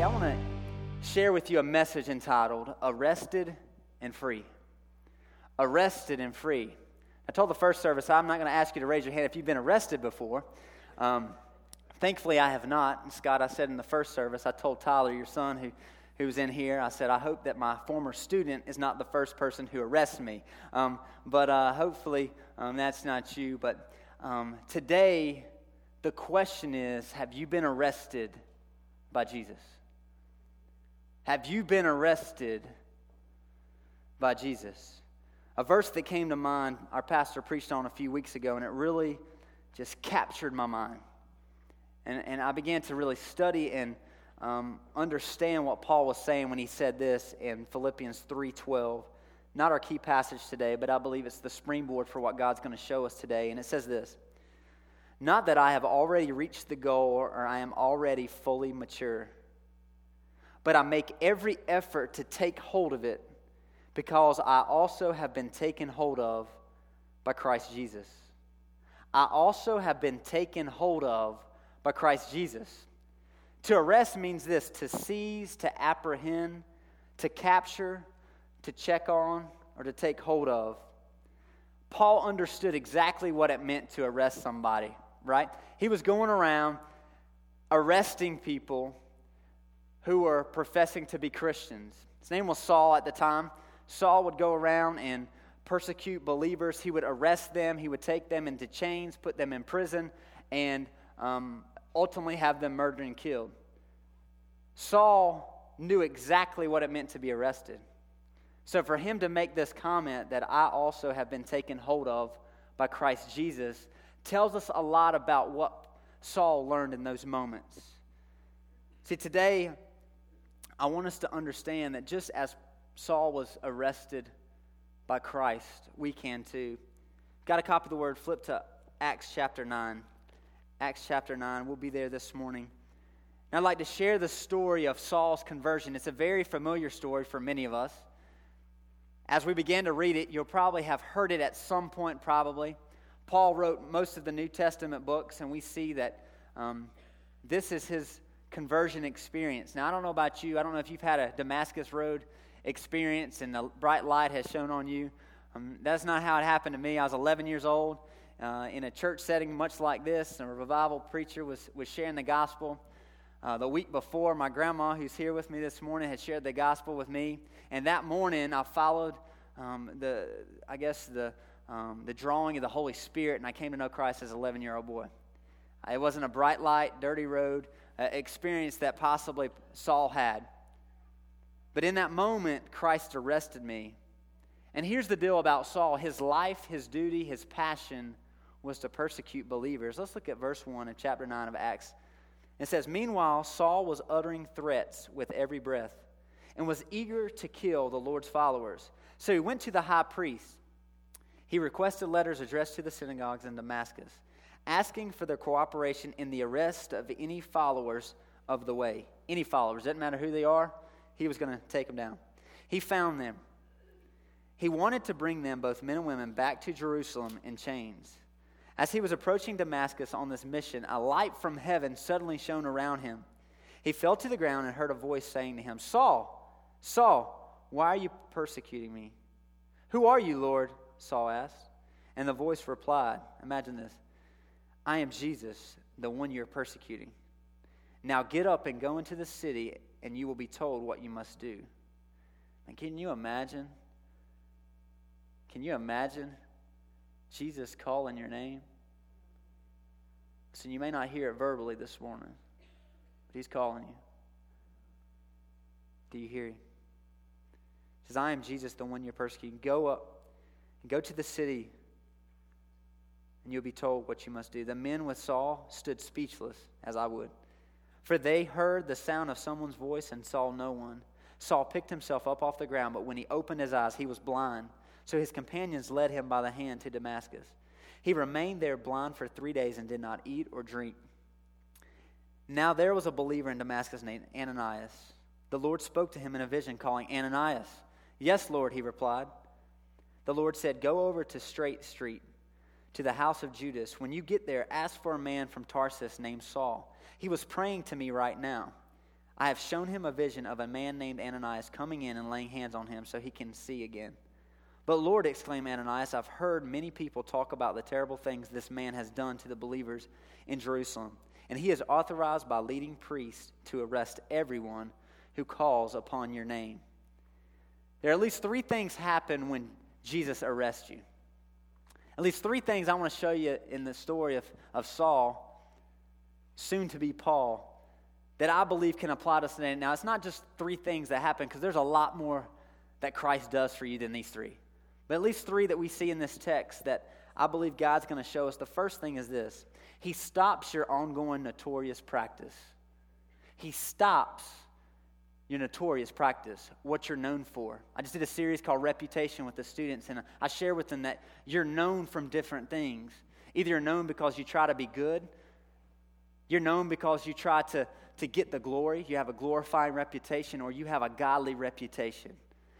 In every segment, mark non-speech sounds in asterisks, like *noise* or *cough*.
Today, I want to share with you a message entitled Arrested and Free. Arrested and Free. I told the first service I'm not going to ask you to raise your hand if you've been arrested before. Um, thankfully, I have not. And Scott, I said in the first service, I told Tyler, your son, who, who's in here, I said, I hope that my former student is not the first person who arrests me. Um, but uh, hopefully, um, that's not you. But um, today, the question is Have you been arrested by Jesus? Have you been arrested by Jesus? A verse that came to mind, our pastor preached on a few weeks ago, and it really just captured my mind. And, and I began to really study and um, understand what Paul was saying when he said this in Philippians 3.12. Not our key passage today, but I believe it's the springboard for what God's going to show us today. And it says this Not that I have already reached the goal or I am already fully mature, but I make every effort to take hold of it because I also have been taken hold of by Christ Jesus. I also have been taken hold of by Christ Jesus. To arrest means this to seize, to apprehend, to capture, to check on, or to take hold of. Paul understood exactly what it meant to arrest somebody, right? He was going around arresting people who were professing to be Christians. His name was Saul at the time. Saul would go around and persecute believers. He would arrest them, he would take them into chains, put them in prison, and um, ultimately have them murdered and killed. Saul knew exactly what it meant to be arrested. So for him to make this comment that I also have been taken hold of by Christ Jesus tells us a lot about what Saul learned in those moments. See, today, I want us to understand that just as Saul was arrested by Christ, we can too. Got a copy of the word? Flip to Acts chapter 9. Acts chapter 9. We'll be there this morning. And I'd like to share the story of Saul's conversion. It's a very familiar story for many of us. As we begin to read it, you'll probably have heard it at some point, probably. Paul wrote most of the New Testament books, and we see that um, this is his conversion experience. Now, I don't know about you. I don't know if you've had a Damascus Road experience and the bright light has shown on you. Um, that's not how it happened to me. I was 11 years old uh, in a church setting much like this. A revival preacher was, was sharing the gospel. Uh, the week before, my grandma, who's here with me this morning, had shared the gospel with me. And that morning, I followed um, the, I guess, the, um, the drawing of the Holy Spirit, and I came to know Christ as an 11 year old boy. It wasn't a bright light, dirty road Uh, experience that possibly Saul had. But in that moment, Christ arrested me. And here's the deal about Saul his life, his duty, his passion was to persecute believers. Let's look at verse 1 of chapter 9 of Acts. It says, Meanwhile, Saul was uttering threats with every breath and was eager to kill the Lord's followers. So he went to the high priest. He requested letters addressed to the synagogues in Damascus, asking for their cooperation in the arrest of any followers of the way. Any followers, doesn't matter who they are, he was going to take them down. He found them. He wanted to bring them, both men and women, back to Jerusalem in chains. As he was approaching Damascus on this mission, a light from heaven suddenly shone around him. He fell to the ground and heard a voice saying to him, Saul, Saul, why are you persecuting me? Who are you, Lord? Saul asked. And the voice replied, Imagine this I am Jesus, the one you're persecuting. Now get up and go into the city and you will be told what you must do. And can you imagine? Can you imagine Jesus calling your name? So you may not hear it verbally this morning, but he's calling you. Do you hear him? He says, I am Jesus, the one you're persecuting. Go up and go to the city, and you'll be told what you must do. The men with Saul stood speechless, as I would. For they heard the sound of someone's voice and saw no one. Saul picked himself up off the ground, but when he opened his eyes, he was blind. So his companions led him by the hand to Damascus. He remained there blind for three days and did not eat or drink. Now there was a believer in Damascus named Ananias. The Lord spoke to him in a vision, calling Ananias. Yes, Lord, he replied. The Lord said, Go over to Straight Street, to the house of Judas. When you get there, ask for a man from Tarsus named Saul. He was praying to me right now. I have shown him a vision of a man named Ananias coming in and laying hands on him so he can see again. But Lord, exclaimed Ananias, I've heard many people talk about the terrible things this man has done to the believers in Jerusalem. And he is authorized by leading priests to arrest everyone who calls upon your name. There are at least three things happen when Jesus arrests you. At least three things I want to show you in the story of, of Saul, soon to be Paul, that I believe can apply to us today. Now, it's not just three things that happen, because there's a lot more that Christ does for you than these three. But at least three that we see in this text that I believe God's going to show us. The first thing is this He stops your ongoing notorious practice. He stops your notorious practice, what you're known for. I just did a series called Reputation with the students, and I share with them that you're known from different things. Either you're known because you try to be good, you're known because you try to, to get the glory, you have a glorifying reputation, or you have a godly reputation.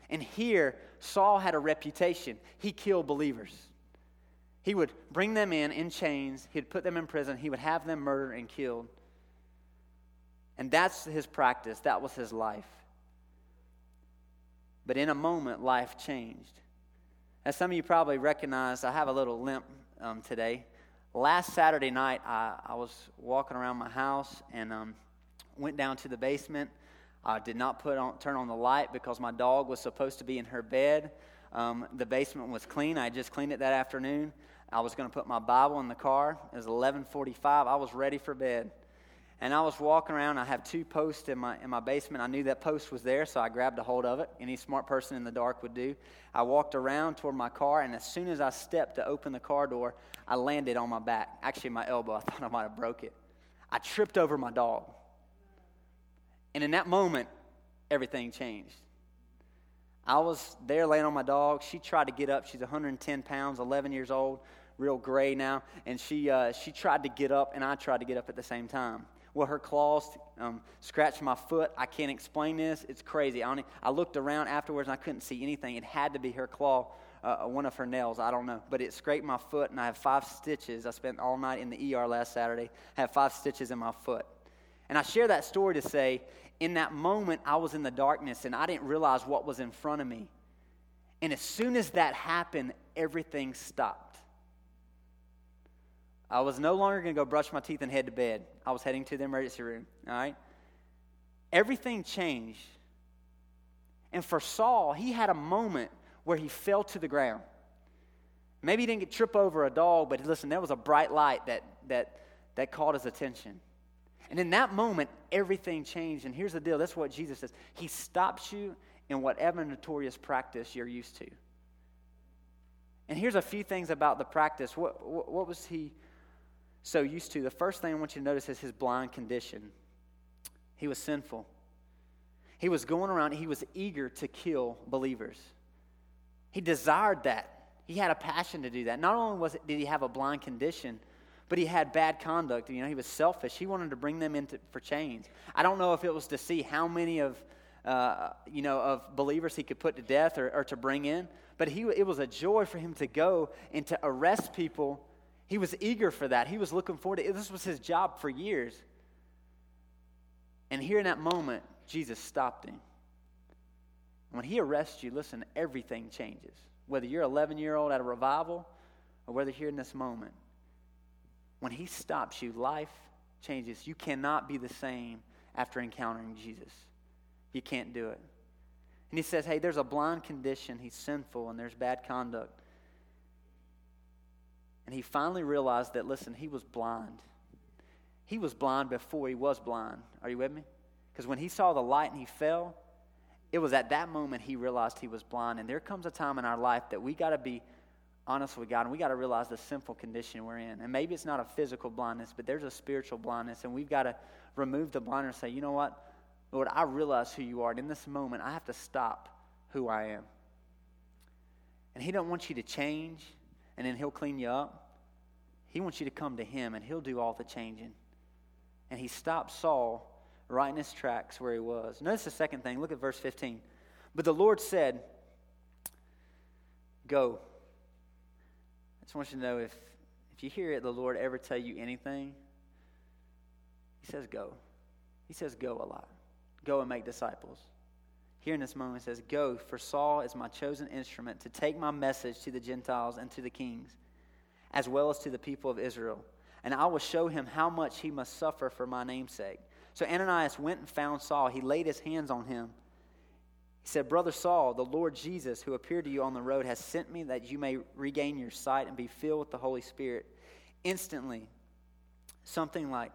And here, Saul had a reputation. He killed believers. He would bring them in in chains, he'd put them in prison, he would have them murdered and killed. And that's his practice, that was his life. But in a moment, life changed. As some of you probably recognize, I have a little limp um, today. Last Saturday night, I, I, was walking around my house and um, went down to the basement. I did not put on, turn on the light because my dog was supposed to be in her bed. Um, the basement was clean. I just cleaned it that afternoon. I was going to put my Bible in the car. It was 11:45. I was ready for bed. And I was walking around. I have two posts in my, in my basement. I knew that post was there, so I grabbed a hold of it. Any smart person in the dark would do. I walked around toward my car, and as soon as I stepped to open the car door, I landed on my back. Actually, my elbow. *laughs* I thought I might have broke it. I tripped over my dog. And in that moment, everything changed. I was there laying on my dog. She tried to get up. She's 110 pounds, 11 years old, real gray now. And she, uh, she tried to get up, and I tried to get up at the same time. Well, her claws um, scratched my foot. I can't explain this. It's crazy. I, only, I looked around afterwards and I couldn't see anything. It had to be her claw, uh, one of her nails. I don't know. But it scraped my foot and I have five stitches. I spent all night in the ER last Saturday. I have five stitches in my foot. And I share that story to say, in that moment, I was in the darkness and I didn't realize what was in front of me. And as soon as that happened, everything stopped. I was no longer going to go brush my teeth and head to bed. I was heading to the emergency room. All right? Everything changed. And for Saul, he had a moment where he fell to the ground. Maybe he didn't get trip over a dog, but listen, there was a bright light that, that, that caught his attention. And in that moment, everything changed. And here's the deal that's what Jesus says He stops you in whatever notorious practice you're used to. And here's a few things about the practice. What, what, what was he so used to, the first thing I want you to notice is his blind condition. He was sinful. He was going around, he was eager to kill believers. He desired that. He had a passion to do that. Not only was it, did he have a blind condition, but he had bad conduct. You know, he was selfish. He wanted to bring them into for chains. I don't know if it was to see how many of uh, you know of believers he could put to death or, or to bring in, but he it was a joy for him to go and to arrest people he was eager for that. He was looking forward to it. This was his job for years. And here in that moment, Jesus stopped him. When he arrests you, listen, everything changes. Whether you're 11 year old at a revival or whether you're in this moment, when he stops you, life changes. You cannot be the same after encountering Jesus. You can't do it. And he says, hey, there's a blind condition. He's sinful and there's bad conduct. And he finally realized that, listen, he was blind. He was blind before he was blind. Are you with me? Because when he saw the light and he fell, it was at that moment he realized he was blind. And there comes a time in our life that we got to be honest with God and we got to realize the sinful condition we're in. And maybe it's not a physical blindness, but there's a spiritual blindness. And we've got to remove the blindness and say, you know what? Lord, I realize who you are. And in this moment, I have to stop who I am. And he don't want you to change and then he'll clean you up. He wants you to come to him and he'll do all the changing. And he stopped Saul right in his tracks where he was. Notice the second thing. Look at verse 15. But the Lord said, Go. I just want you to know if, if you hear it, the Lord ever tell you anything, he says go. He says go a lot. Go and make disciples. Here in this moment says, Go, for Saul is my chosen instrument to take my message to the Gentiles and to the kings, as well as to the people of Israel. And I will show him how much he must suffer for my name's sake. So Ananias went and found Saul. He laid his hands on him. He said, Brother Saul, the Lord Jesus, who appeared to you on the road, has sent me that you may regain your sight and be filled with the Holy Spirit. Instantly, something like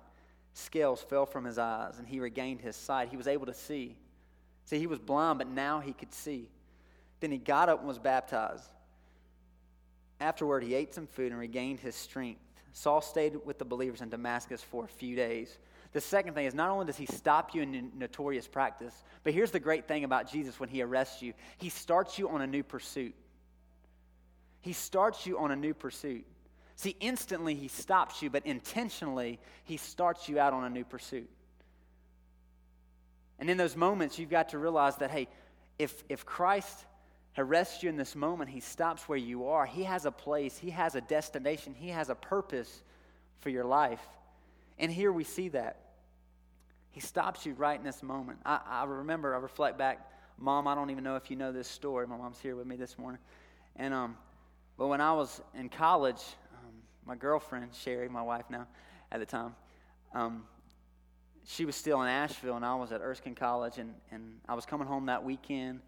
scales fell from his eyes and he regained his sight. He was able to see. See, he was blind, but now he could see. Then he got up and was baptized. Afterward, he ate some food and regained his strength. Saul stayed with the believers in Damascus for a few days. The second thing is not only does he stop you in notorious practice, but here's the great thing about Jesus when he arrests you he starts you on a new pursuit. He starts you on a new pursuit. See, instantly he stops you, but intentionally he starts you out on a new pursuit. And in those moments, you've got to realize that, hey, if, if Christ arrests you in this moment, he stops where you are. He has a place, he has a destination, he has a purpose for your life. And here we see that. He stops you right in this moment. I, I remember, I reflect back, Mom, I don't even know if you know this story. My mom's here with me this morning. And, um, but when I was in college, my girlfriend, Sherry, my wife now at the time, um, she was still in Asheville, and I was at Erskine College, and, and I was coming home that weekend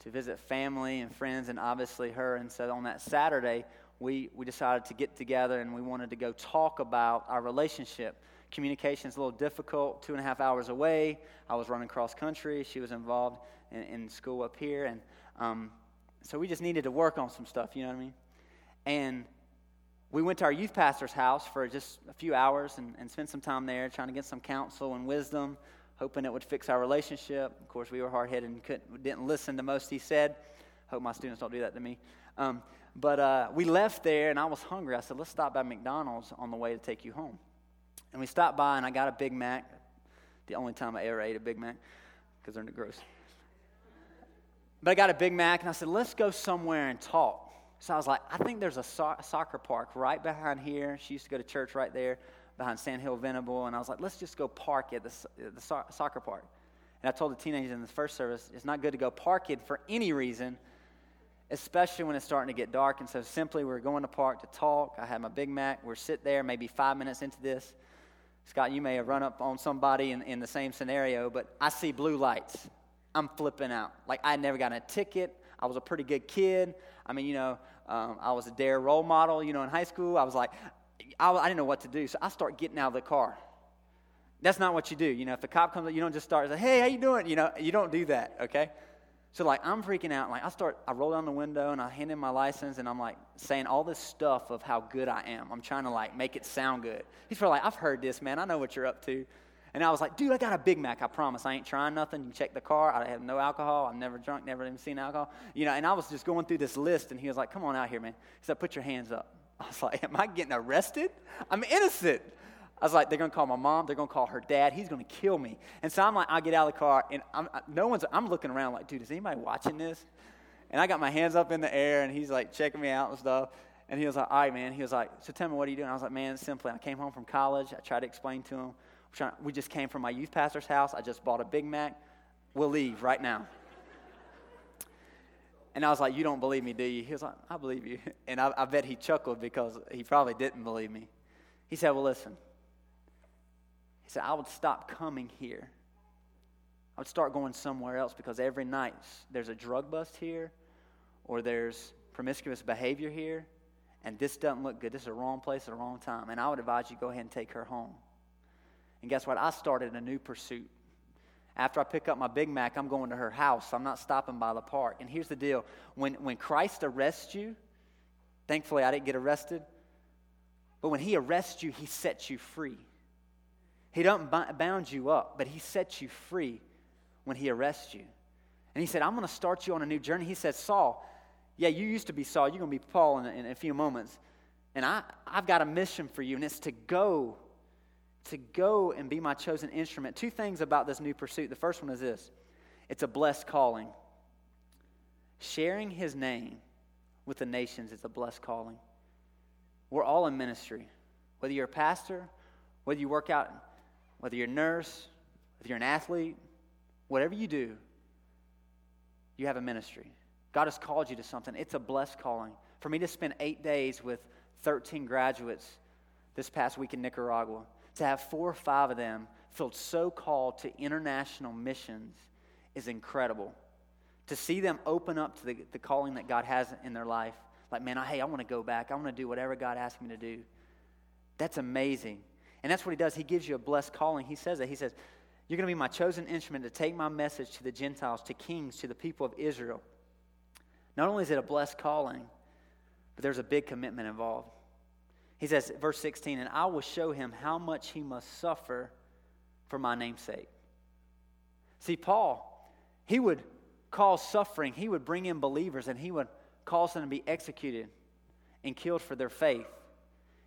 to visit family and friends, and obviously her. And so on that Saturday, we, we decided to get together and we wanted to go talk about our relationship. Communication is a little difficult, two and a half hours away. I was running cross country. She was involved in, in school up here. And um, so we just needed to work on some stuff, you know what I mean? And we went to our youth pastor's house for just a few hours and, and spent some time there trying to get some counsel and wisdom, hoping it would fix our relationship. Of course, we were hard headed and couldn't, didn't listen to most he said. Hope my students don't do that to me. Um, but uh, we left there and I was hungry. I said, let's stop by McDonald's on the way to take you home. And we stopped by and I got a Big Mac. The only time I ever ate a Big Mac because they're gross. But I got a Big Mac and I said, let's go somewhere and talk. So I was like, I think there's a so- soccer park right behind here. She used to go to church right there behind Sand Hill Venable. And I was like, let's just go park at the, the so- soccer park. And I told the teenagers in the first service, it's not good to go parking for any reason, especially when it's starting to get dark. And so simply we are going to park to talk. I had my Big Mac. We're sit there maybe five minutes into this. Scott, you may have run up on somebody in, in the same scenario, but I see blue lights. I'm flipping out. Like I never got a ticket. I was a pretty good kid. I mean, you know, um, I was a DARE role model, you know, in high school. I was like, I, I, didn't know what to do. So I start getting out of the car. That's not what you do. You know, if the cop comes up, you don't just start, say, hey, how you doing? You know, you don't do that, okay? So, like, I'm freaking out. Like, I start, I roll down the window and I hand in my license and I'm like saying all this stuff of how good I am. I'm trying to, like, make it sound good. He's probably like, I've heard this, man. I know what you're up to. And I was like, dude, I got a Big Mac. I promise. I ain't trying nothing. You check the car. I have no alcohol. I'm never drunk, never even seen alcohol. You know, and I was just going through this list, and he was like, come on out here, man. He said, put your hands up. *laughs* I was like, am I getting arrested? I'm innocent. I was like, they're going to call my mom. They're going to call her dad. He's going to kill me. And so I'm like, I get out of the car, and I'm, no one's, I'm looking around like, dude, is anybody watching this? And I got my hands up in the air, and he's like checking me out and stuff. And he was like, all right, man. He was like, so tell me, what are you doing? I was like, man, simply, I came home from college. I tried to explain to him we just came from my youth pastor's house. I just bought a Big Mac. We'll leave right now. And I was like, You don't believe me, do you? He was like, I believe you. *laughs* And I, I bet he chuckled because he probably didn't believe me. He said, Well, listen. He said, I would stop coming here. I would start going somewhere else because every night there's a drug bust here or there's promiscuous behavior here, and this doesn't look good. This is the wrong place at the wrong time. And I would advise you go ahead and take her home. And guess what? I started a new pursuit. After I pick up my Big Mac, I'm going to her house. I'm not stopping by the park. And here's the deal when, when Christ arrests you, thankfully I didn't get arrested, but when he arrests you, he sets you free. He doesn't bound you up, but he sets you free when he arrests you. And he said, I'm going to start you on a new journey. He said, Saul, yeah, you used to be Saul. You're going to be Paul in a, in a few moments. And I, I've got a mission for you, and it's to go to go and be my chosen instrument. Two things about this new pursuit. The first one is this it's a blessed calling. Sharing his name with the nations is a blessed calling. We're all in ministry. Whether you're a pastor, whether you work out, whether you're a nurse, whether you're an athlete, whatever you do, you have a ministry. God has called you to something. It's a blessed calling. For me to spend eight days with 13 graduates this past week in Nicaragua, to have four or five of them feel so called to international missions is incredible. To see them open up to the, the calling that God has in their life, like, man, I, hey, I want to go back. I want to do whatever God asks me to do. That's amazing. And that's what he does. He gives you a blessed calling. He says that. He says, You're going to be my chosen instrument to take my message to the Gentiles, to kings, to the people of Israel. Not only is it a blessed calling, but there's a big commitment involved. He says, verse 16, and I will show him how much he must suffer for my name's sake. See, Paul, he would cause suffering, he would bring in believers, and he would cause them to be executed and killed for their faith.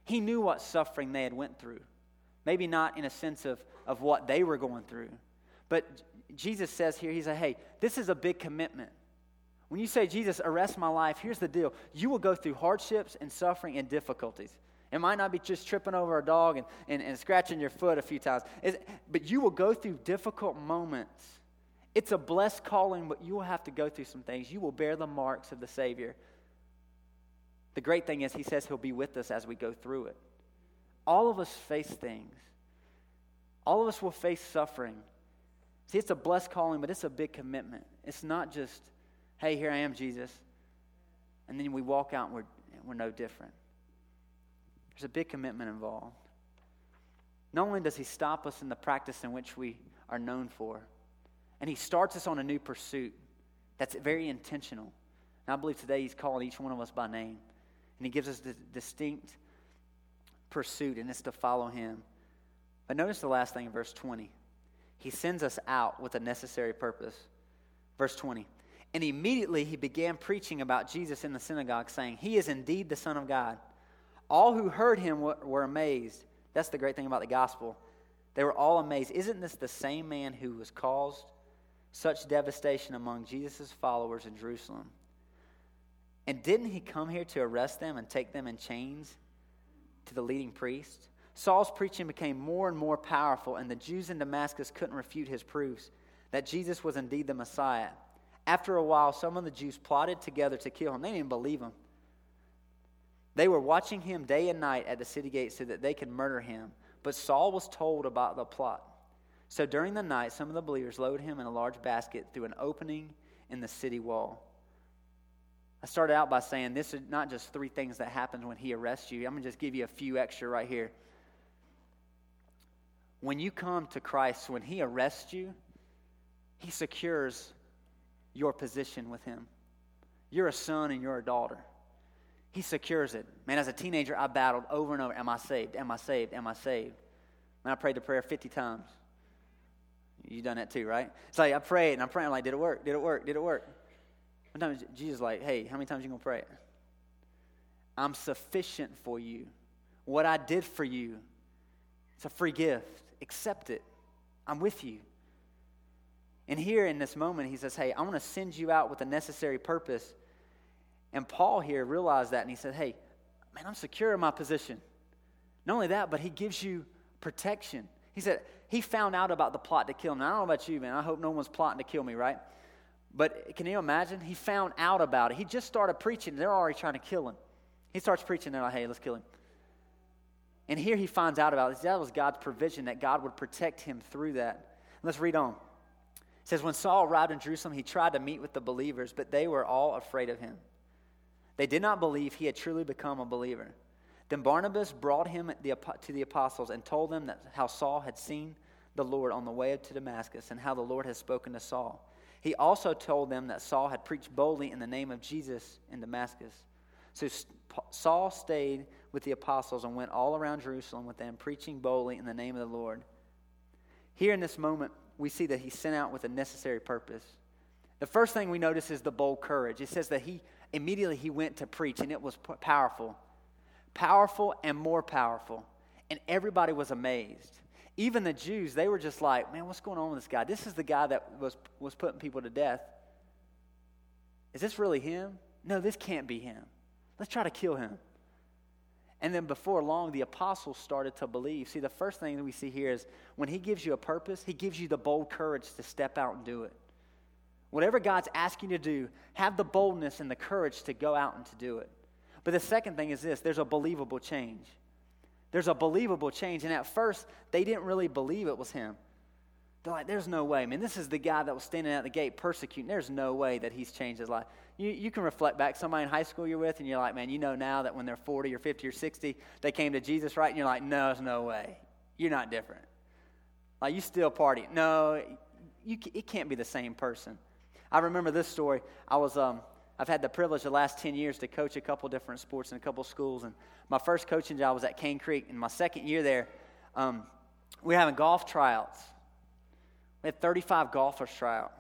He knew what suffering they had went through. Maybe not in a sense of, of what they were going through. But Jesus says here, he said, hey, this is a big commitment. When you say, Jesus, arrest my life, here's the deal. You will go through hardships and suffering and difficulties. It might not be just tripping over a dog and, and, and scratching your foot a few times, it's, but you will go through difficult moments. It's a blessed calling, but you will have to go through some things. You will bear the marks of the Savior. The great thing is, He says He'll be with us as we go through it. All of us face things, all of us will face suffering. See, it's a blessed calling, but it's a big commitment. It's not just, hey, here I am, Jesus. And then we walk out and we're, we're no different. There's a big commitment involved. Not only does he stop us in the practice in which we are known for, and he starts us on a new pursuit that's very intentional. And I believe today he's calling each one of us by name. And he gives us the distinct pursuit, and it's to follow him. But notice the last thing in verse 20. He sends us out with a necessary purpose. Verse 20. And immediately he began preaching about Jesus in the synagogue, saying, He is indeed the Son of God. All who heard him were, amazed. That's the great thing about the gospel. They were all amazed. Isn't this the same man who was caused such devastation among Jesus' followers in Jerusalem? And didn't he come here to arrest them and take them in chains to the leading priest? Saul's preaching became more and more powerful, and the Jews in Damascus couldn't refute his proofs that Jesus was indeed the Messiah. After a while, some of the Jews plotted together to kill him. They didn't believe him. They were watching him day and night at the city gate so that they could murder him. But Saul was told about the plot. So during the night, some of the believers loaded him in a large basket through an opening in the city wall. I started out by saying this is not just three things that happen when he arrests you. I'm going to just give you a few extra right here. When you come to Christ, when he arrests you, he secures your position with him. You're a son and you're a daughter. He secures it. Man, as a teenager, I battled over and over Am I saved? Am I saved? Am I saved? And I prayed the prayer 50 times. You've done that too, right? It's like I prayed and I'm praying, like, did it work? Did it work? Did it work? Sometimes Jesus like, hey, how many times you to pray it? I'm sufficient for you. What I did for you, it's a free gift. Accept it. I'm with you. And here in this moment, he says, hey, I want to send you out with a necessary purpose and Paul here realized that and he said, Hey, man, I'm secure in my position. Not only that, but he gives you protection. He said, He found out about the plot to kill him. Now, I don't know about you, man. I hope no one's plotting to kill me, right? But can you imagine? He found out about it. He just started preaching. They're already trying to kill him. He starts preaching. They're like, hey, let's kill him. And here he finds out about it. That was God's provision that God would protect him through that. Let's read on. It says, When Saul arrived in Jerusalem, he tried to meet with the believers, but they were all afraid of him. They did not believe he had truly become a believer. Then Barnabas brought him to the apostles and told them that how Saul had seen the Lord on the way to Damascus and how the Lord had spoken to Saul. He also told them that Saul had preached boldly in the name of Jesus in Damascus. So Saul stayed with the apostles and went all around Jerusalem with them, preaching boldly in the name of the Lord. Here in this moment, we see that he sent out with a necessary purpose. The first thing we notice is the bold courage. It says that he immediately he went to preach, and it was powerful. Powerful and more powerful. And everybody was amazed. Even the Jews, they were just like, man, what's going on with this guy? This is the guy that was, was putting people to death. Is this really him? No, this can't be him. Let's try to kill him. And then before long, the apostles started to believe. See, the first thing that we see here is when he gives you a purpose, he gives you the bold courage to step out and do it. Whatever God's asking you to do, have the boldness and the courage to go out and to do it. But the second thing is this there's a believable change. There's a believable change. And at first, they didn't really believe it was him. They're like, there's no way. I mean, this is the guy that was standing at the gate persecuting. There's no way that he's changed his life. You, you can reflect back somebody in high school you're with, and you're like, man, you know now that when they're 40 or 50 or 60, they came to Jesus, right? And you're like, no, there's no way. You're not different. Like, you still party. No, you, it can't be the same person. I remember this story. I was, um, I've had the privilege the last 10 years to coach a couple different sports in a couple schools. And my first coaching job was at Cane Creek. In my second year there, um, we were having golf tryouts. We had 35 golfers try out.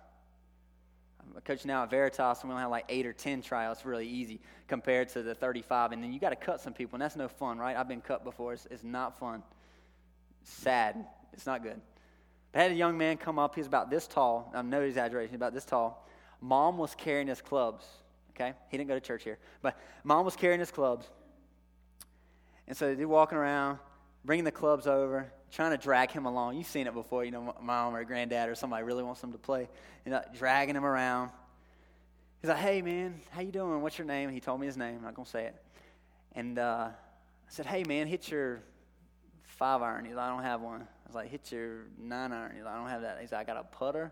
I'm a coach now at Veritas, and we only have like eight or 10 tryouts, really easy compared to the 35. And then you got to cut some people, and that's no fun, right? I've been cut before. It's, it's not fun. Sad. It's not good. I had a young man come up. He was about this tall. I'm no exaggeration, about this tall. Mom was carrying his clubs. Okay? He didn't go to church here. But mom was carrying his clubs. And so they're walking around, bringing the clubs over, trying to drag him along. You've seen it before, you know, mom or granddad or somebody really wants him to play. You know, dragging him around. He's like, hey, man, how you doing? What's your name? He told me his name. I'm not to say it. And uh, I said, hey, man, hit your five iron. He's like, I don't have one. I was like, hit your nine iron. He's like, I don't have that. He's like, I got a putter.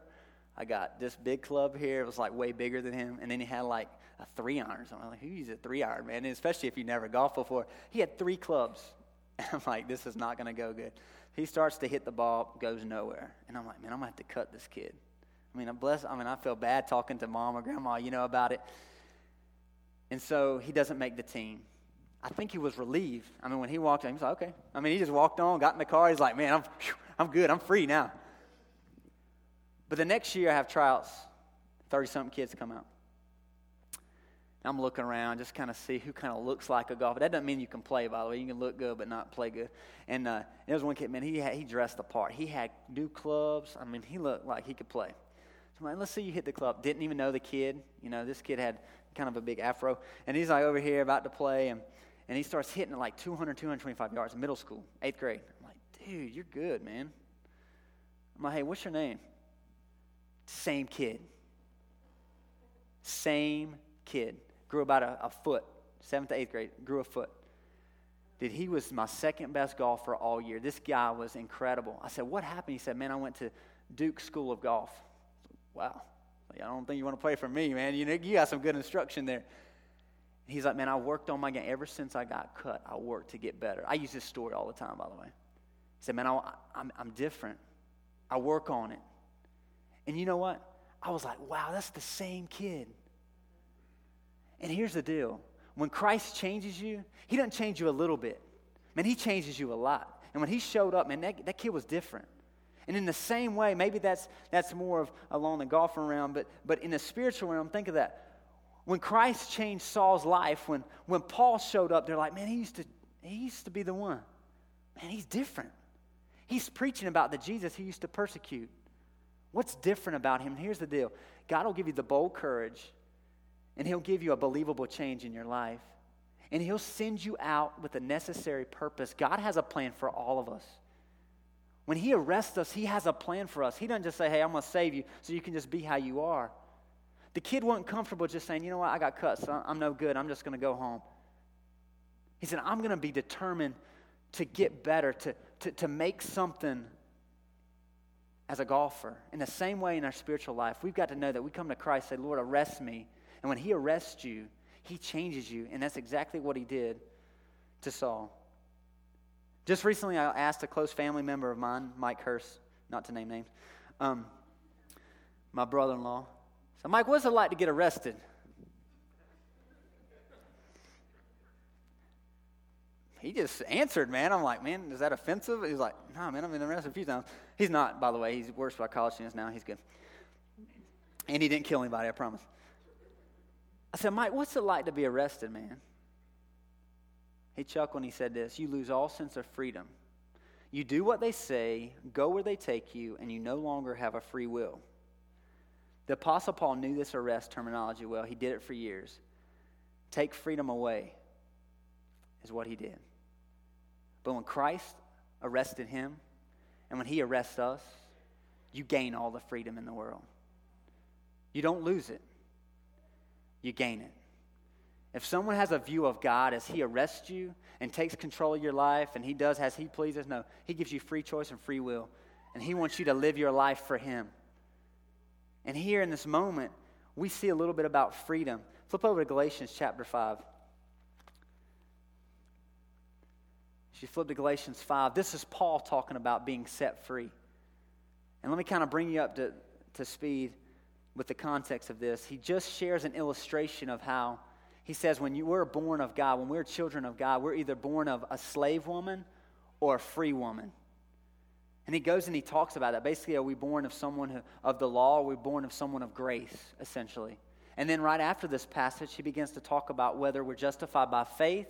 I got this big club here. It was like way bigger than him. And then he had like a three iron or something. I'm like, who uses a three iron, man? And especially if you never golfed before. He had three clubs. *laughs* And I'm like, this is not going to go good. He starts to hit the ball, goes nowhere. And I'm like, man, I'm going to have to cut this kid. I mean, I bless, I mean, I feel bad talking to mom or grandma, you know, about it. And so he doesn't make the team. I think he was relieved. I mean, when he walked in, he was like, okay. I mean, he just walked on, got in the car. He's like, man, I'm, I'm good. I'm free now. But the next year, I have tryouts. 30 something kids come out. I'm looking around, just kind of see who kind of looks like a golfer. That doesn't mean you can play, by the way. You can look good but not play good. And uh, there was one kid, man, he, had, he dressed the part. He had new clubs. I mean, he looked like he could play. So I'm let's see you hit the club. Didn't even know the kid. You know, this kid had kind of a big afro. And he's like over here about to play, and, and he starts hitting at like 200, 225 yards, middle school, eighth grade. I'm like, dude, you're good, man. I'm like, hey, what's your name? Same kid. Same kid grew about a, a foot, seventh to eighth grade, grew a foot. Dude, he was my second best golfer all year. This guy was incredible. I said, What happened? He said, Man, I went to Duke School of Golf. Wow. I don't think you want to play for me, man. You, know, you got some good instruction there. He's like, Man, I worked on my game. Ever since I got cut, I worked to get better. I use this story all the time, by the way. He said, Man, I, I'm, I'm different. I work on it. And you know what? I was like, Wow, that's the same kid. And here's the deal when Christ changes you, he doesn't change you a little bit. Man, he changes you a lot. And when he showed up, man, that, that kid was different. And in the same way, maybe that's, that's more of along the golfing realm, but, but in the spiritual realm, think of that. When Christ changed Saul's life, when, when Paul showed up, they're like, man, he used, to, he used to be the one. Man, he's different. He's preaching about the Jesus he used to persecute. What's different about him? Here's the deal God will give you the bold courage and He'll give you a believable change in your life. And He'll send you out with the necessary purpose. God has a plan for all of us. When He arrests us, He has a plan for us. He doesn't just say, hey, I'm going to save you so you can just be how you are. The kid wasn't comfortable just saying, you know what, I got cut, so I'm no good. I'm just going to go home. He said, I'm going to be determined to get better, to, to, to make something as a golfer. In the same way in our spiritual life, we've got to know that we come to Christ, say, Lord, arrest me and when he arrests you, he changes you. And that's exactly what he did to Saul. Just recently, I asked a close family member of mine, Mike Hurst, not to name names, um, my brother in law. So, Mike, what's it like to get arrested? He just answered, man. I'm like, man, is that offensive? He's like, no, man, I've been arrested a few times. He's not, by the way. He's worse by college students now. He's good. And he didn't kill anybody, I promise. I said, Mike, what's it like to be arrested, man? He chuckled and he said this You lose all sense of freedom. You do what they say, go where they take you, and you no longer have a free will. The Apostle Paul knew this arrest terminology well. He did it for years. Take freedom away is what he did. But when Christ arrested him, and when he arrests us, you gain all the freedom in the world. You don't lose it, you gain it. If someone has a view of God as he arrests you and takes control of your life and he does as he pleases, no, he gives you free choice and free will. And he wants you to live your life for him. And here in this moment, we see a little bit about freedom. Flip over to Galatians chapter 5. If you flip to Galatians 5, this is Paul talking about being set free. And let me kind of bring you up to, to speed with the context of this. He just shares an illustration of how he says, when you were born of God, when we're children of God, we're either born of a slave woman or a free woman. And he goes and he talks about that. Basically, are we born of someone who, of the law, or are we born of someone of grace, essentially? And then right after this passage, he begins to talk about whether we're justified by faith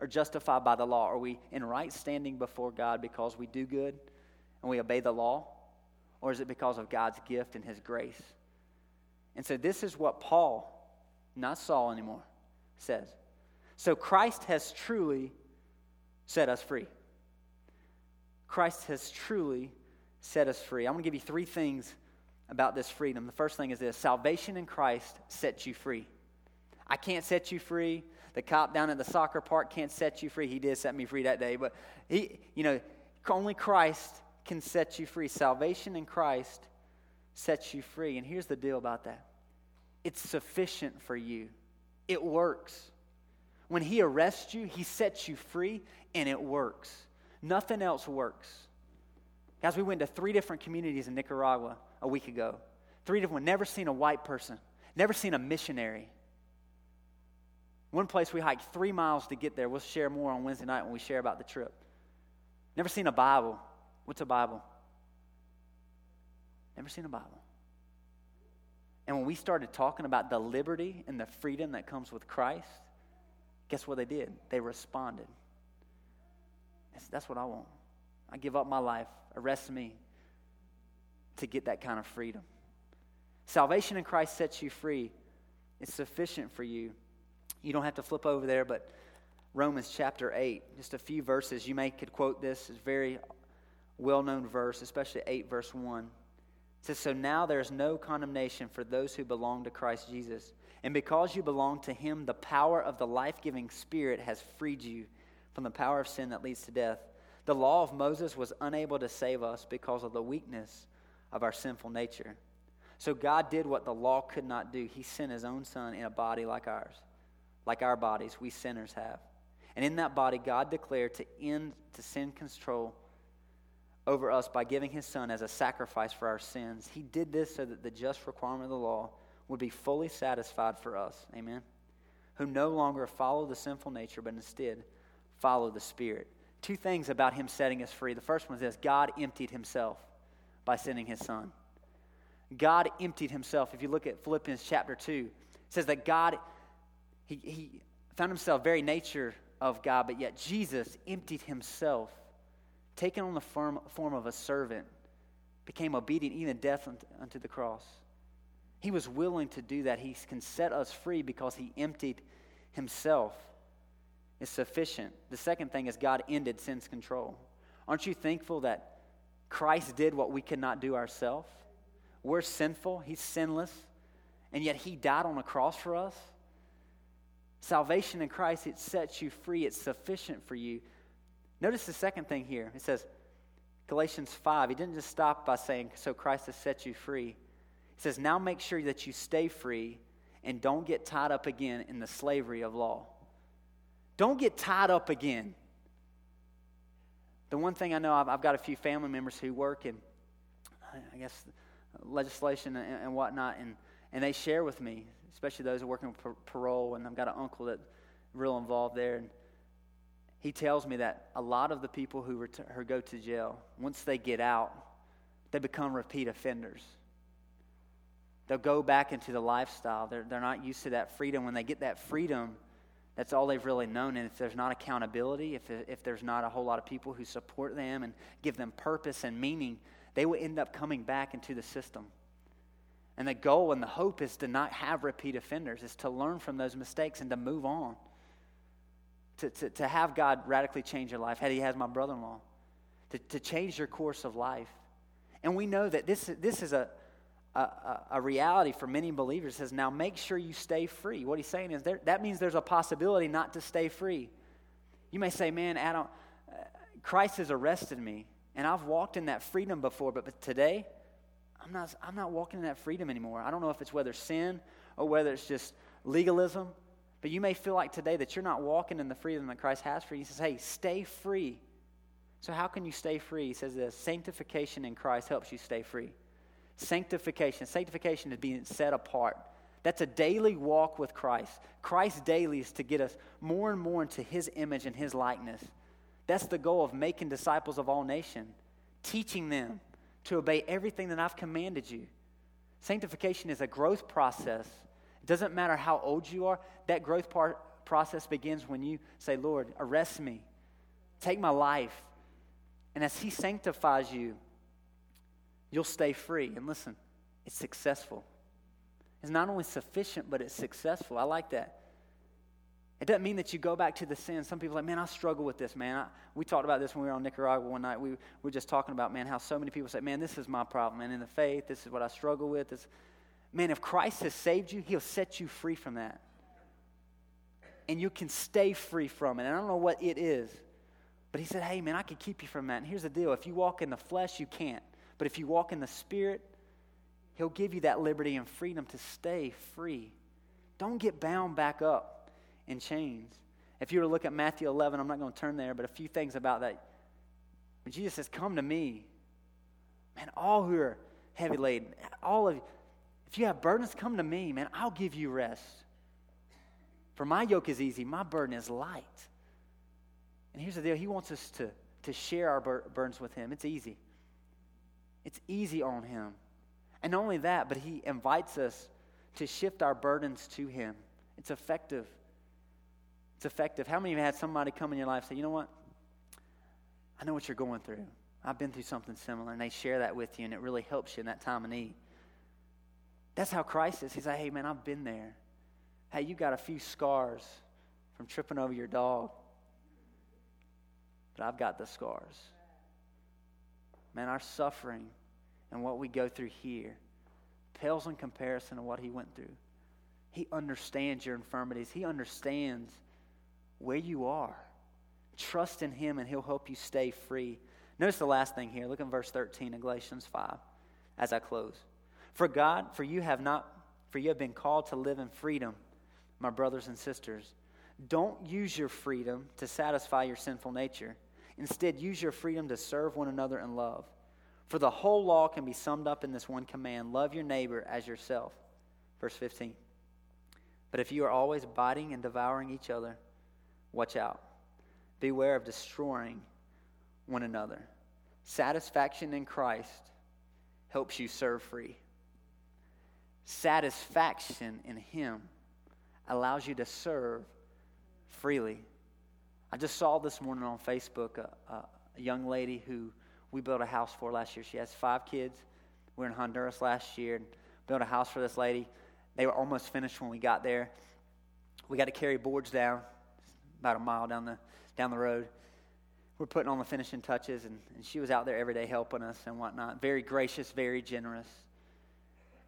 or justified by the law. Are we in right standing before God because we do good and we obey the law? Or is it because of God's gift and his grace? And so this is what Paul, not Saul anymore, says. So Christ has truly set us free. Christ has truly set us free. I'm going to give you three things about this freedom. The first thing is this salvation in Christ sets you free. I can't set you free. The cop down at the soccer park can't set you free. He did set me free that day, but he, you know, only Christ can set you free. Salvation in Christ sets you free. And here's the deal about that it's sufficient for you, it works. When he arrests you, he sets you free, and it works. Nothing else works. Guys, we went to three different communities in Nicaragua a week ago. Three different, ones. never seen a white person, never seen a missionary. One place we hiked three miles to get there. We'll share more on Wednesday night when we share about the trip. Never seen a Bible. What's a Bible? Never seen a Bible. And when we started talking about the liberty and the freedom that comes with Christ, guess what they did? They responded. That's, that's what I want. I give up my life, arrest me to get that kind of freedom. Salvation in Christ sets you free. It's sufficient for you. You don't have to flip over there, but Romans chapter 8, just a few verses. You may could quote this. It's a very well known verse, especially 8, verse 1. It says, So now there is no condemnation for those who belong to Christ Jesus. And because you belong to him, the power of the life giving Spirit has freed you from the power of sin that leads to death. The law of Moses was unable to save us because of the weakness of our sinful nature. So God did what the law could not do. He sent his own son in a body like ours, like our bodies we sinners have. And in that body, God declared to end to sin control over us by giving his son as a sacrifice for our sins. He did this so that the just requirement of the law would be fully satisfied for us. Amen. Who no longer follow the sinful nature, but instead follow the Spirit. Two things about him setting us free. The first one is this God emptied himself by sending his son. God emptied himself. If you look at Philippians chapter 2, it says that God, he, he found himself very nature of God, but yet Jesus emptied himself, taking on the form, form of a servant, became obedient even death unto, unto the cross. He was willing to do that. He can set us free because he emptied himself is sufficient. The second thing is God ended sin's control. Aren't you thankful that Christ did what we could not do ourselves? We're sinful, He's sinless, and yet He died on a cross for us. Salvation in Christ, it sets you free, it's sufficient for you. Notice the second thing here. It says, Galatians 5, he didn't just stop by saying, So Christ has set you free. He says, Now make sure that you stay free and don't get tied up again in the slavery of law. Don't get tied up again. The one thing I know, I've, I've got a few family members who work in, I guess, legislation and, and whatnot, and, and they share with me, especially those who are working with parole, and I've got an uncle that's real involved there. And he tells me that a lot of the people who, who go to jail, once they get out, they become repeat offenders. They'll go back into the lifestyle. They're, they're not used to that freedom. When they get that freedom, that's all they've really known. And if there's not accountability, if, if there's not a whole lot of people who support them and give them purpose and meaning, they will end up coming back into the system. And the goal and the hope is to not have repeat offenders, is to learn from those mistakes and to move on. to, to, to have God radically change your life, He has my brother in law, to, to change your course of life. And we know that this, this is a, a, a reality for many believers. It says, now make sure you stay free. What he's saying is there, that means there's a possibility not to stay free. You may say, man, Adam, uh, Christ has arrested me, and I've walked in that freedom before, but, but today, I'm not, I'm not walking in that freedom anymore. I don't know if it's whether sin or whether it's just legalism, but you may feel like today that you're not walking in the freedom that Christ has for you. He says, hey, stay free. So, how can you stay free? He says this sanctification in Christ helps you stay free. Sanctification. Sanctification is being set apart. That's a daily walk with Christ. Christ daily is to get us more and more into his image and his likeness. That's the goal of making disciples of all nations, teaching them to obey everything that I've commanded you. Sanctification is a growth process. It doesn't matter how old you are, that growth part, process begins when you say, Lord, arrest me, take my life. And as He sanctifies you, you'll stay free. And listen, it's successful. It's not only sufficient, but it's successful. I like that. It doesn't mean that you go back to the sin. Some people are like, man, I struggle with this, man. I, we talked about this when we were on Nicaragua one night. We, we were just talking about, man, how so many people say, man, this is my problem. And in the faith, this is what I struggle with. This, man, if Christ has saved you, he'll set you free from that. And you can stay free from it. And I don't know what it is. But he said, hey, man, I can keep you from that. And here's the deal if you walk in the flesh, you can't. But if you walk in the spirit, he'll give you that liberty and freedom to stay free. Don't get bound back up in chains. If you were to look at Matthew 11, I'm not going to turn there, but a few things about that. When Jesus says, Come to me. Man, all who are heavy laden, all of you, if you have burdens, come to me, man. I'll give you rest. For my yoke is easy, my burden is light. And here's the deal He wants us to, to share our bur- burdens with Him. It's easy. It's easy on Him. And not only that, but He invites us to shift our burdens to Him. It's effective. It's effective. How many of you had somebody come in your life say, you know what? I know what you're going through. I've been through something similar, and they share that with you, and it really helps you in that time of need. That's how Christ is. He's like, hey, man, I've been there. Hey, you got a few scars from tripping over your dog, but I've got the scars. Man, our suffering and what we go through here pales in comparison to what he went through. He understands your infirmities, he understands where you are. Trust in Him and He'll help you stay free. Notice the last thing here. Look in verse 13 of Galatians 5 as I close. For God, for you have not, for you have been called to live in freedom, my brothers and sisters. Don't use your freedom to satisfy your sinful nature. Instead, use your freedom to serve one another in love. For the whole law can be summed up in this one command love your neighbor as yourself. Verse 15. But if you are always biting and devouring each other, Watch out. Beware of destroying one another. Satisfaction in Christ helps you serve free. Satisfaction in Him allows you to serve freely. I just saw this morning on Facebook a, a, a, young lady who we built a house for last year. She has five kids. We were in Honduras last year and built a house for this lady. They were almost finished when we got there. We got to carry boards down about a mile down the, down the road. We're putting on the finishing touches, and, and she was out there every day helping us and whatnot. Very gracious, very generous.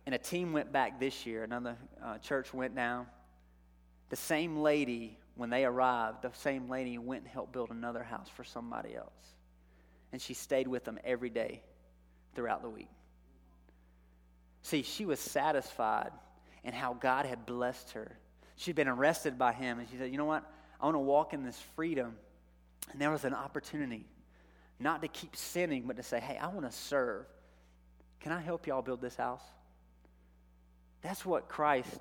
And a team went back this year. Another uh, church went down. The same lady, when they arrived, the same lady went and helped build another house for somebody else. And she stayed with them every day throughout the week. See, she was satisfied in how God had blessed her. She'd been arrested by him, and she said, You know what? I want to walk in this freedom. And there was an opportunity not to keep sinning, but to say, hey, I want to serve. Can I help y'all build this house? That's what Christ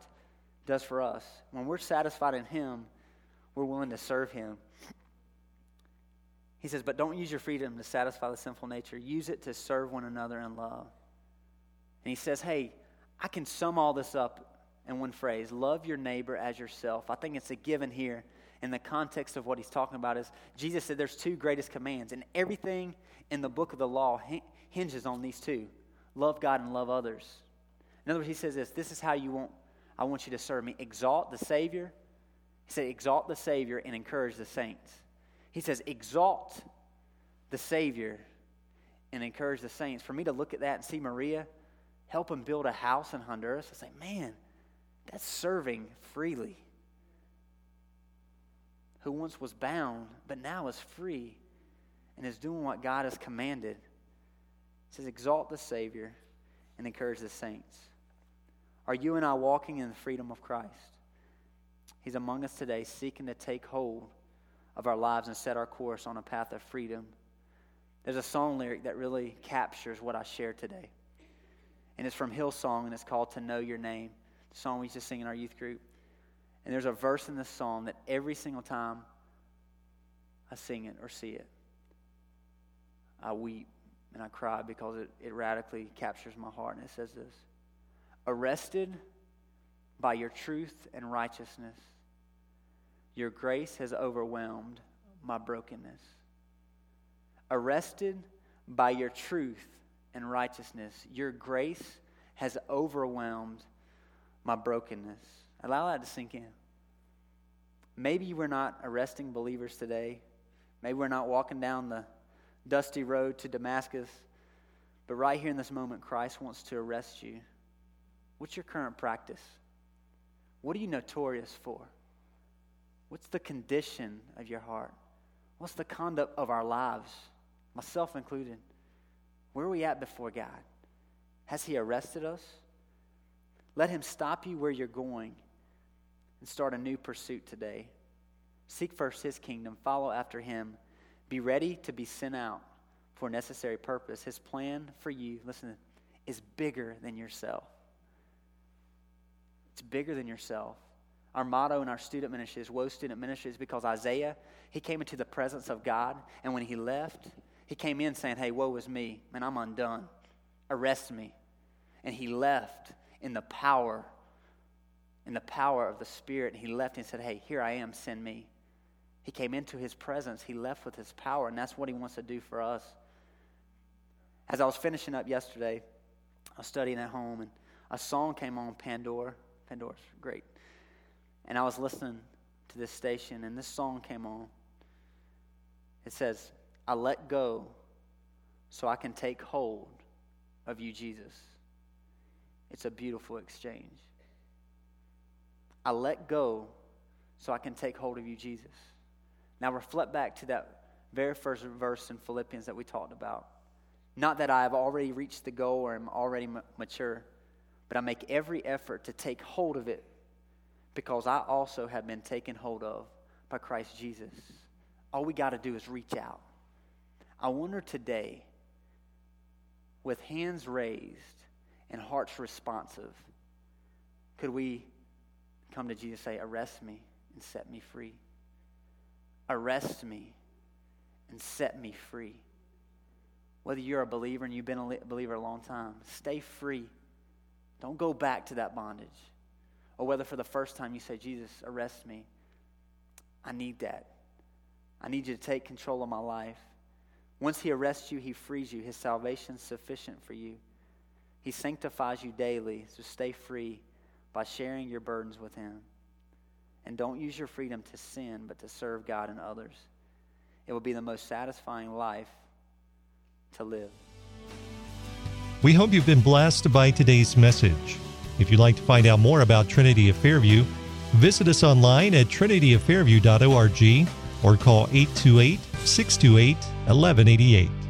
does for us. When we're satisfied in Him, we're willing to serve Him. He says, but don't use your freedom to satisfy the sinful nature. Use it to serve one another in love. And he says, hey, I can sum all this up in one phrase love your neighbor as yourself. I think it's a given here in the context of what he's talking about is Jesus said there's two greatest commands, and everything in the book of the law hinges on these two love God and love others. In other words, he says this this is how you want, I want you to serve me. Exalt the Savior He said, Exalt the Savior and encourage the saints. He says, Exalt the Savior and encourage the saints. For me to look at that and see Maria help him build a house in Honduras, I say, man, that's serving freely. Who once was bound, but now is free and is doing what God has commanded. It says, Exalt the Savior and encourage the saints. Are you and I walking in the freedom of Christ? He's among us today, seeking to take hold of our lives and set our course on a path of freedom. There's a song lyric that really captures what I shared today. And it's from Hillsong, and it's called To Know Your Name, the song we used to sing in our youth group. And there's a verse in this song that every single time I sing it or see it, I weep and I cry because it, it radically captures my heart. And it says this Arrested by your truth and righteousness, your grace has overwhelmed my brokenness. Arrested by your truth and righteousness, your grace has overwhelmed my brokenness. Allow that to sink in. Maybe we're not arresting believers today. Maybe we're not walking down the dusty road to Damascus. But right here in this moment, Christ wants to arrest you. What's your current practice? What are you notorious for? What's the condition of your heart? What's the conduct of our lives, myself included? Where are we at before God? Has He arrested us? Let Him stop you where you're going and start a new pursuit today. Seek first His kingdom, follow after Him be ready to be sent out for necessary purpose. His plan for you, listen, is bigger than yourself. It's bigger than yourself. Our motto in our student ministry is Woe Student Ministry is because Isaiah, he came into the presence of God, and when he left, he came in saying, Hey, woe is me. Man, I'm undone. Arrest me. And he left in the power, in the power of the Spirit. And he left and said, Hey, here I am, send me. He came into his presence. He left with his power, and that's what he wants to do for us. As I was finishing up yesterday, I was studying at home, and a song came on Pandora. Pandora's great. And I was listening to this station, and this song came on. It says, I let go so I can take hold of you, Jesus. It's a beautiful exchange. I let go so I can take hold of you, Jesus. Now reflect back to that very first verse in Philippians that we talked about. Not that I have already reached the goal or am already mature, but I make every effort to take hold of it because I also have been taken hold of by Christ Jesus. All we got to do is reach out. I wonder today, with hands raised and hearts responsive, could we come to Jesus and say, Arrest me and set me free? arrest me and set me free. Whether you're a believer and you've been a believer a long time, stay free. Don't go back to that bondage. Or whether for the first time you say, Jesus, arrest me. I need that. I need you to take control of my life. Once he arrests you, he frees you. His salvation is sufficient for you. He sanctifies you daily, so stay free by sharing your burdens with him. And don't use your freedom to sin, but to serve God and others. It will be the most satisfying life to live. We hope you've been blessed by today's message. If you'd like to find out more about Trinity of Fairview, visit us online at trinityoffairview.org or call 828 628 1188.